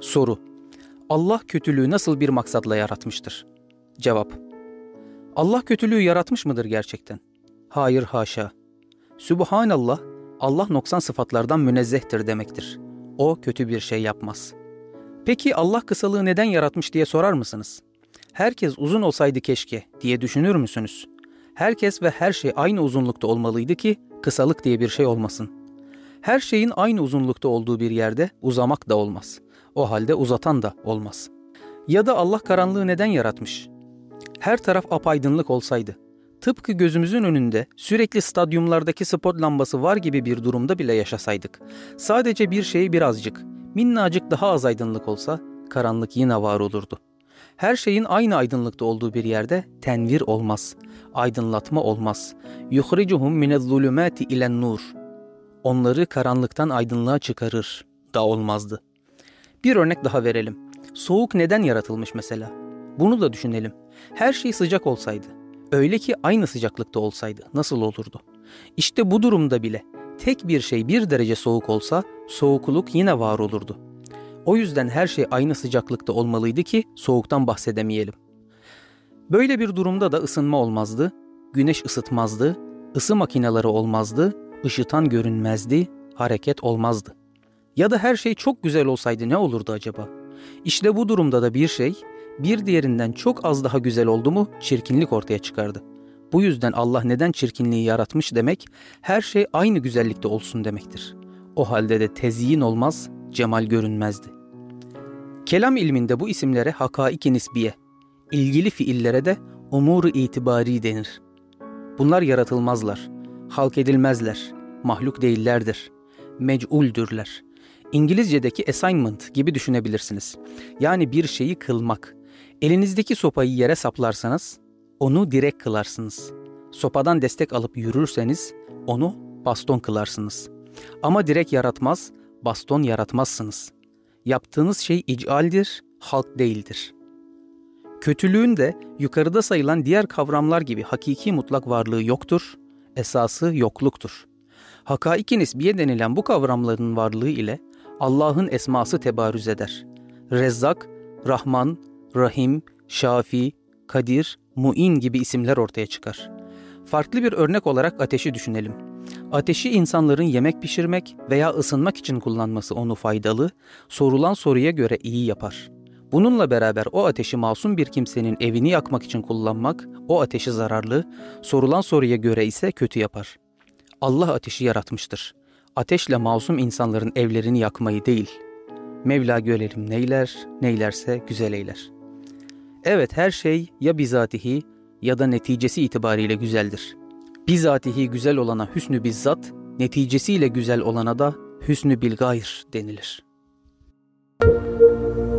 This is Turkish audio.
Soru Allah kötülüğü nasıl bir maksatla yaratmıştır? Cevap Allah kötülüğü yaratmış mıdır gerçekten? Hayır haşa. Subhanallah, Allah noksan sıfatlardan münezzehtir demektir. O kötü bir şey yapmaz. Peki Allah kısalığı neden yaratmış diye sorar mısınız? Herkes uzun olsaydı keşke diye düşünür müsünüz? Herkes ve her şey aynı uzunlukta olmalıydı ki kısalık diye bir şey olmasın. Her şeyin aynı uzunlukta olduğu bir yerde uzamak da olmaz. O halde uzatan da olmaz. Ya da Allah karanlığı neden yaratmış? Her taraf apaydınlık olsaydı, tıpkı gözümüzün önünde sürekli stadyumlardaki spot lambası var gibi bir durumda bile yaşasaydık, sadece bir şey birazcık, minnacık daha az aydınlık olsa, karanlık yine var olurdu. Her şeyin aynı aydınlıkta olduğu bir yerde tenvir olmaz, aydınlatma olmaz. Yuhricuhum minez-zulumati ilen-nur. Onları karanlıktan aydınlığa çıkarır da olmazdı. Bir örnek daha verelim. Soğuk neden yaratılmış mesela? Bunu da düşünelim. Her şey sıcak olsaydı, öyle ki aynı sıcaklıkta olsaydı nasıl olurdu? İşte bu durumda bile tek bir şey bir derece soğuk olsa soğukluk yine var olurdu. O yüzden her şey aynı sıcaklıkta olmalıydı ki soğuktan bahsedemeyelim. Böyle bir durumda da ısınma olmazdı, güneş ısıtmazdı, ısı makineleri olmazdı, ışıtan görünmezdi, hareket olmazdı. Ya da her şey çok güzel olsaydı ne olurdu acaba? İşte bu durumda da bir şey bir diğerinden çok az daha güzel oldu mu çirkinlik ortaya çıkardı. Bu yüzden Allah neden çirkinliği yaratmış demek her şey aynı güzellikte olsun demektir. O halde de tezyin olmaz, cemal görünmezdi. Kelam ilminde bu isimlere hakaiki nisbiye, ilgili fiillere de umuru itibari denir. Bunlar yaratılmazlar, halk edilmezler, mahluk değillerdir, mec'uldürler. İngilizce'deki assignment gibi düşünebilirsiniz. Yani bir şeyi kılmak. Elinizdeki sopayı yere saplarsanız onu direk kılarsınız. Sopadan destek alıp yürürseniz onu baston kılarsınız. Ama direk yaratmaz, baston yaratmazsınız. Yaptığınız şey icaldir, halk değildir. Kötülüğün de yukarıda sayılan diğer kavramlar gibi hakiki mutlak varlığı yoktur, esası yokluktur. Hakaiki nisbiye denilen bu kavramların varlığı ile Allah'ın esması tebarüz eder. Rezzak, Rahman, Rahim, Şafi, Kadir, Muin gibi isimler ortaya çıkar. Farklı bir örnek olarak ateşi düşünelim. Ateşi insanların yemek pişirmek veya ısınmak için kullanması onu faydalı, sorulan soruya göre iyi yapar. Bununla beraber o ateşi masum bir kimsenin evini yakmak için kullanmak o ateşi zararlı, sorulan soruya göre ise kötü yapar. Allah ateşi yaratmıştır. Ateşle masum insanların evlerini yakmayı değil. Mevla görelim neyler, neylerse güzel eyler. Evet her şey ya bizatihi ya da neticesi itibariyle güzeldir. Bizatihi güzel olana hüsnü bizzat, neticesiyle güzel olana da hüsnü bil gayr denilir. Müzik